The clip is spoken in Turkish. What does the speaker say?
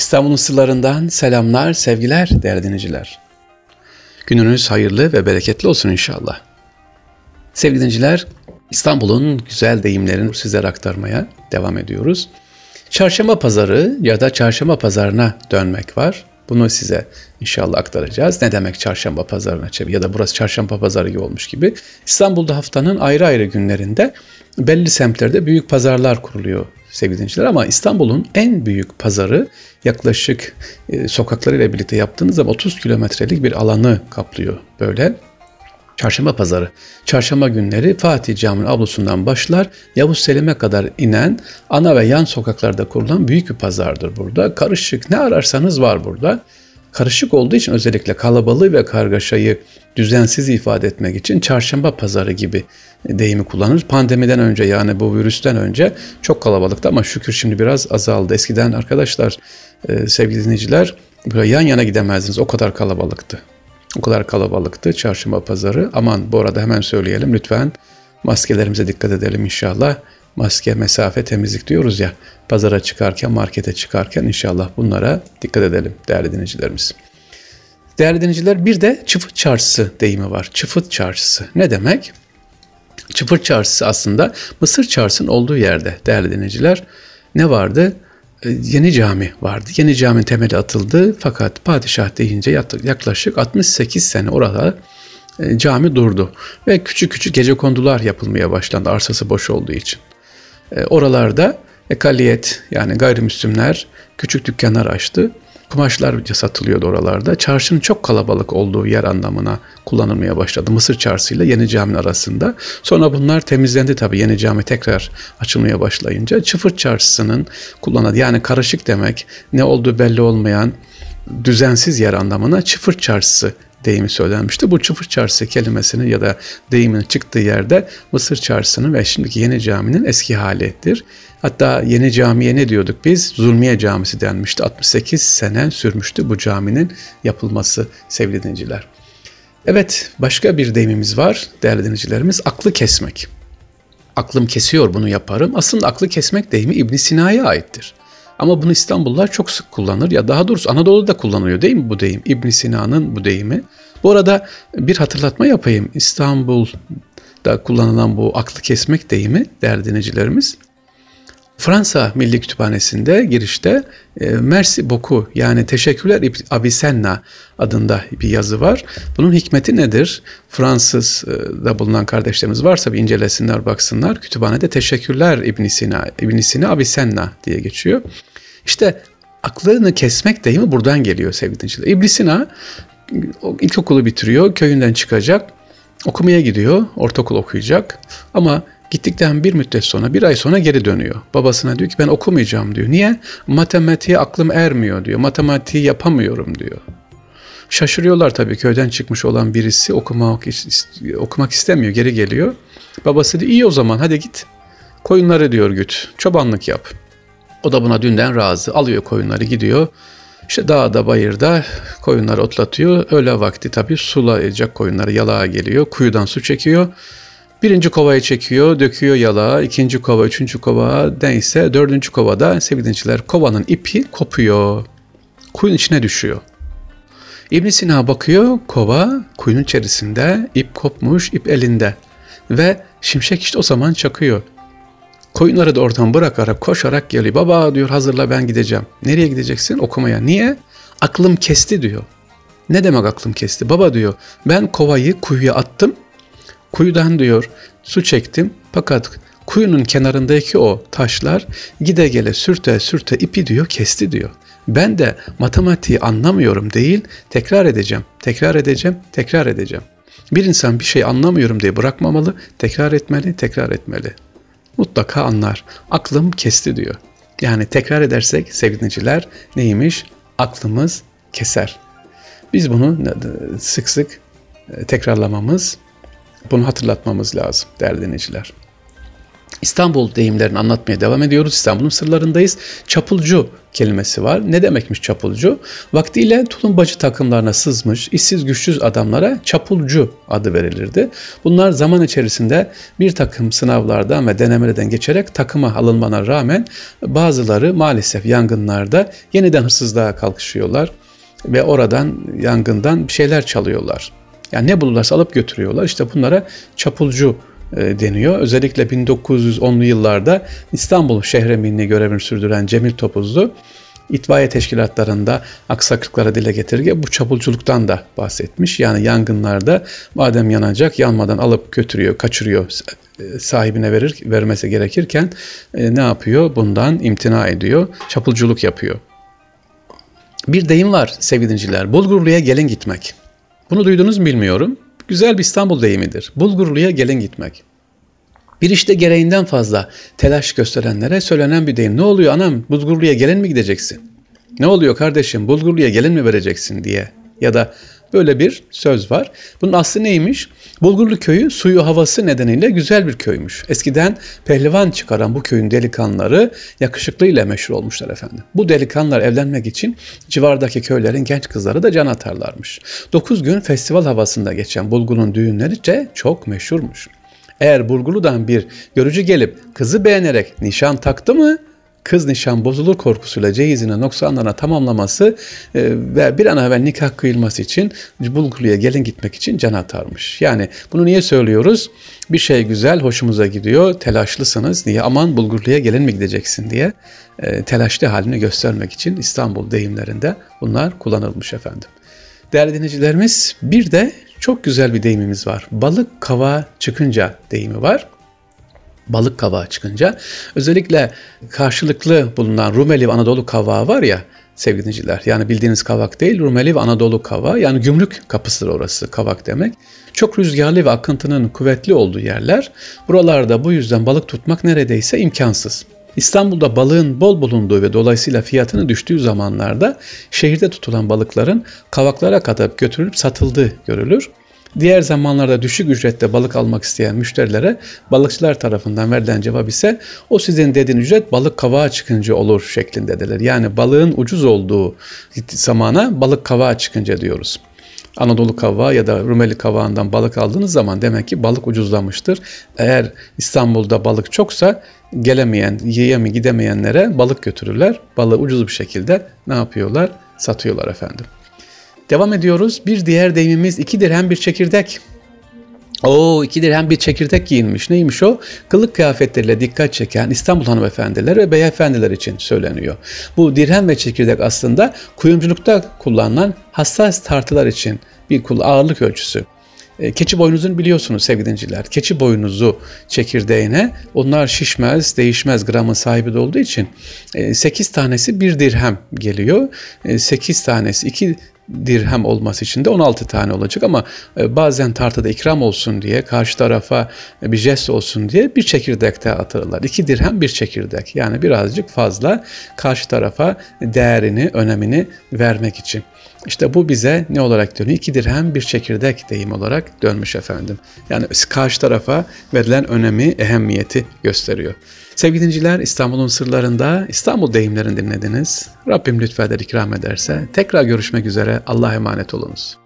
İstanbul'un sırlarından selamlar, sevgiler değerli dinleyiciler. Gününüz hayırlı ve bereketli olsun inşallah. Sevgili dinleyiciler, İstanbul'un güzel deyimlerini sizlere aktarmaya devam ediyoruz. Çarşamba pazarı ya da çarşamba pazarına dönmek var. Bunu size inşallah aktaracağız. Ne demek çarşamba pazarına çevir ya da burası çarşamba pazarı gibi olmuş gibi. İstanbul'da haftanın ayrı ayrı günlerinde belli semtlerde büyük pazarlar kuruluyor sevgili dinleyiciler ama İstanbul'un en büyük pazarı yaklaşık e, sokaklarıyla birlikte yaptığınız zaman 30 kilometrelik bir alanı kaplıyor böyle. Çarşamba pazarı. Çarşamba günleri Fatih Camii'nin avlusundan başlar Yavuz Selim'e kadar inen ana ve yan sokaklarda kurulan büyük bir pazardır burada. Karışık ne ararsanız var burada. Karışık olduğu için özellikle kalabalığı ve kargaşayı düzensiz ifade etmek için çarşamba pazarı gibi deyimi kullanır. Pandemiden önce yani bu virüsten önce çok kalabalıktı ama şükür şimdi biraz azaldı. Eskiden arkadaşlar e, sevgili dinleyiciler böyle yan yana gidemezdiniz o kadar kalabalıktı. O kadar kalabalıktı çarşamba pazarı. Aman bu arada hemen söyleyelim lütfen maskelerimize dikkat edelim inşallah. Maske, mesafe, temizlik diyoruz ya. Pazara çıkarken, markete çıkarken inşallah bunlara dikkat edelim değerli dinleyicilerimiz. Değerli dinleyiciler bir de çıfıt çarşısı deyimi var. Çıfıt çarşısı ne demek? Çıfıt çarşısı aslında Mısır çarşısının olduğu yerde değerli dinleyiciler. Ne vardı? Ee, yeni cami vardı. Yeni cami temeli atıldı fakat padişah deyince yaklaşık 68 sene orada e, cami durdu. Ve küçük küçük gece kondular yapılmaya başlandı arsası boş olduğu için. E, oralarda ekaliyet yani gayrimüslimler küçük dükkanlar açtı kumaşlar satılıyordu oralarda. Çarşının çok kalabalık olduğu yer anlamına kullanılmaya başladı. Mısır Çarşı ile Yeni Cami'nin arasında. Sonra bunlar temizlendi tabii Yeni Cami tekrar açılmaya başlayınca. Çıfır Çarşısı'nın kullanıldığı yani karışık demek ne olduğu belli olmayan düzensiz yer anlamına Çıfır Çarşısı deyimi söylenmişti. Bu çıfır çarşısı kelimesinin ya da deyimin çıktığı yerde Mısır çarşısının ve şimdiki yeni caminin eski halidir. Hatta yeni camiye ne diyorduk biz? Zulmiye Camisi denmişti. 68 sene sürmüştü bu caminin yapılması sevgili dinleyiciler. Evet başka bir deyimimiz var değerli dinleyicilerimiz. Aklı kesmek. Aklım kesiyor bunu yaparım. Aslında aklı kesmek deyimi İbn Sina'ya aittir. Ama bunu İstanbullular çok sık kullanır ya daha doğrusu Anadolu'da kullanılıyor değil mi bu deyim? İbn Sina'nın bu deyimi. Bu arada bir hatırlatma yapayım. İstanbul'da kullanılan bu aklı kesmek deyimi değerli dinleyicilerimiz Fransa Milli Kütüphanesi'nde girişte e, Merci beaucoup yani teşekkürler Avicenna adında bir yazı var. Bunun hikmeti nedir? Fransız'da bulunan kardeşlerimiz varsa bir incelesinler baksınlar. Kütüphanede teşekkürler İbn Sina, İbn Sina Avicenna diye geçiyor. İşte aklını kesmek deyimi buradan geliyor sevgili dinleyiciler. İbn Sina ilkokulu bitiriyor, köyünden çıkacak, okumaya gidiyor, ortaokul okuyacak ama Gittikten bir müddet sonra, bir ay sonra geri dönüyor. Babasına diyor ki ben okumayacağım diyor. Niye? Matematiğe aklım ermiyor diyor. Matematiği yapamıyorum diyor. Şaşırıyorlar tabii köyden çıkmış olan birisi okumak, okumak istemiyor, geri geliyor. Babası diyor iyi o zaman hadi git. Koyunları diyor güt, çobanlık yap. O da buna dünden razı. Alıyor koyunları gidiyor. İşte dağda bayırda koyunları otlatıyor. Öğle vakti tabii sulayacak koyunları yalağa geliyor. Kuyudan su çekiyor. Birinci kovayı çekiyor, döküyor yalağa. ikinci kova, üçüncü kova neyse dördüncü kovada sevgili kovanın ipi kopuyor. Kuyun içine düşüyor. ibn Sina bakıyor kova kuyunun içerisinde ip kopmuş ip elinde ve şimşek işte o zaman çakıyor. Koyunları da oradan bırakarak koşarak geliyor. Baba diyor hazırla ben gideceğim. Nereye gideceksin? Okumaya. Niye? Aklım kesti diyor. Ne demek aklım kesti? Baba diyor ben kovayı kuyuya attım Kuyudan diyor su çektim fakat kuyunun kenarındaki o taşlar gide gele sürte sürte ipi diyor kesti diyor. Ben de matematiği anlamıyorum değil tekrar edeceğim, tekrar edeceğim, tekrar edeceğim. Bir insan bir şey anlamıyorum diye bırakmamalı, tekrar etmeli, tekrar etmeli. Mutlaka anlar. Aklım kesti diyor. Yani tekrar edersek sevgiliciler neymiş? Aklımız keser. Biz bunu sık sık e, tekrarlamamız bunu hatırlatmamız lazım değerli dinleyiciler. İstanbul deyimlerini anlatmaya devam ediyoruz. İstanbul'un sırlarındayız. Çapulcu kelimesi var. Ne demekmiş çapulcu? Vaktiyle tulumbacı takımlarına sızmış, işsiz güçsüz adamlara çapulcu adı verilirdi. Bunlar zaman içerisinde bir takım sınavlardan ve denemelerden geçerek takıma alınmana rağmen bazıları maalesef yangınlarda yeniden hırsızlığa kalkışıyorlar ve oradan yangından bir şeyler çalıyorlar. Yani ne bulurlarsa alıp götürüyorlar. İşte bunlara çapulcu deniyor. Özellikle 1910'lu yıllarda İstanbul şehremini görevini sürdüren Cemil Topuzlu itfaiye teşkilatlarında aksaklıklara dile getirirken bu çapulculuktan da bahsetmiş. Yani yangınlarda madem yanacak yanmadan alıp götürüyor, kaçırıyor e, sahibine verir vermesi gerekirken e, ne yapıyor? Bundan imtina ediyor. Çapulculuk yapıyor. Bir deyim var sevgili Bulgurlu'ya gelin gitmek. Bunu duydunuz mu bilmiyorum. Güzel bir İstanbul deyimidir. Bulgurlu'ya gelin gitmek. Bir işte gereğinden fazla telaş gösterenlere söylenen bir deyim. Ne oluyor anam Bulgurlu'ya gelin mi gideceksin? Ne oluyor kardeşim Bulgurlu'ya gelin mi vereceksin diye. Ya da Böyle bir söz var. Bunun aslı neymiş? Bulgurlu köyü suyu havası nedeniyle güzel bir köymüş. Eskiden pehlivan çıkaran bu köyün delikanlıları yakışıklıyla meşhur olmuşlar efendim. Bu delikanlılar evlenmek için civardaki köylerin genç kızları da can atarlarmış. 9 gün festival havasında geçen Bulgur'un düğünleri de çok meşhurmuş. Eğer Bulgurlu'dan bir görücü gelip kızı beğenerek nişan taktı mı kız nişan bozulur korkusuyla cehizine noksanlarına tamamlaması e, ve bir an evvel nikah kıyılması için Bulgurlu'ya gelin gitmek için can atarmış. Yani bunu niye söylüyoruz? Bir şey güzel, hoşumuza gidiyor, telaşlısınız diye aman Bulgurlu'ya gelin mi gideceksin diye e, telaşlı halini göstermek için İstanbul deyimlerinde bunlar kullanılmış efendim. Değerli dinleyicilerimiz bir de çok güzel bir deyimimiz var. Balık kava çıkınca deyimi var balık kavağı çıkınca özellikle karşılıklı bulunan Rumeli ve Anadolu kavağı var ya sevgili dinleyiciler. Yani bildiğiniz kavak değil Rumeli ve Anadolu kavağı yani gümrük kapısıdır orası kavak demek. Çok rüzgarlı ve akıntının kuvvetli olduğu yerler. Buralarda bu yüzden balık tutmak neredeyse imkansız. İstanbul'da balığın bol bulunduğu ve dolayısıyla fiyatının düştüğü zamanlarda şehirde tutulan balıkların kavaklara kadar götürülüp satıldığı görülür. Diğer zamanlarda düşük ücrette balık almak isteyen müşterilere balıkçılar tarafından verilen cevap ise o sizin dediğin ücret balık kavağa çıkınca olur şeklindedirler. Yani balığın ucuz olduğu zamana balık kavağa çıkınca diyoruz. Anadolu kavağı ya da Rumeli kavağından balık aldığınız zaman demek ki balık ucuzlamıştır. Eğer İstanbul'da balık çoksa gelemeyen, yiyemi gidemeyenlere balık götürürler. Balığı ucuz bir şekilde ne yapıyorlar? Satıyorlar efendim. Devam ediyoruz. Bir diğer deyimimiz iki dirhem bir çekirdek. O iki dirhem bir çekirdek giyinmiş. Neymiş o? Kılık kıyafetleriyle dikkat çeken İstanbul hanımefendiler ve beyefendiler için söyleniyor. Bu dirhem ve çekirdek aslında kuyumculukta kullanılan hassas tartılar için bir ağırlık ölçüsü. E, keçi boynuzunu biliyorsunuz sevgili dinciler. Keçi boynuzu çekirdeğine onlar şişmez, değişmez gramın sahibi de olduğu için 8 e, tanesi bir dirhem geliyor. 8 e, tanesi 2 dirhem olması için de 16 tane olacak ama bazen tartıda ikram olsun diye karşı tarafa bir jest olsun diye bir çekirdekte atılırlar. 2 dirhem bir çekirdek yani birazcık fazla karşı tarafa değerini, önemini vermek için. İşte bu bize ne olarak dönüyor? İki dirhem bir çekirdek deyim olarak dönmüş efendim. Yani karşı tarafa verilen önemi, ehemmiyeti gösteriyor. Sevgili dinciler İstanbul'un sırlarında İstanbul deyimlerini dinlediniz. Rabbim lütfeder ikram ederse tekrar görüşmek üzere Allah'a emanet olunuz.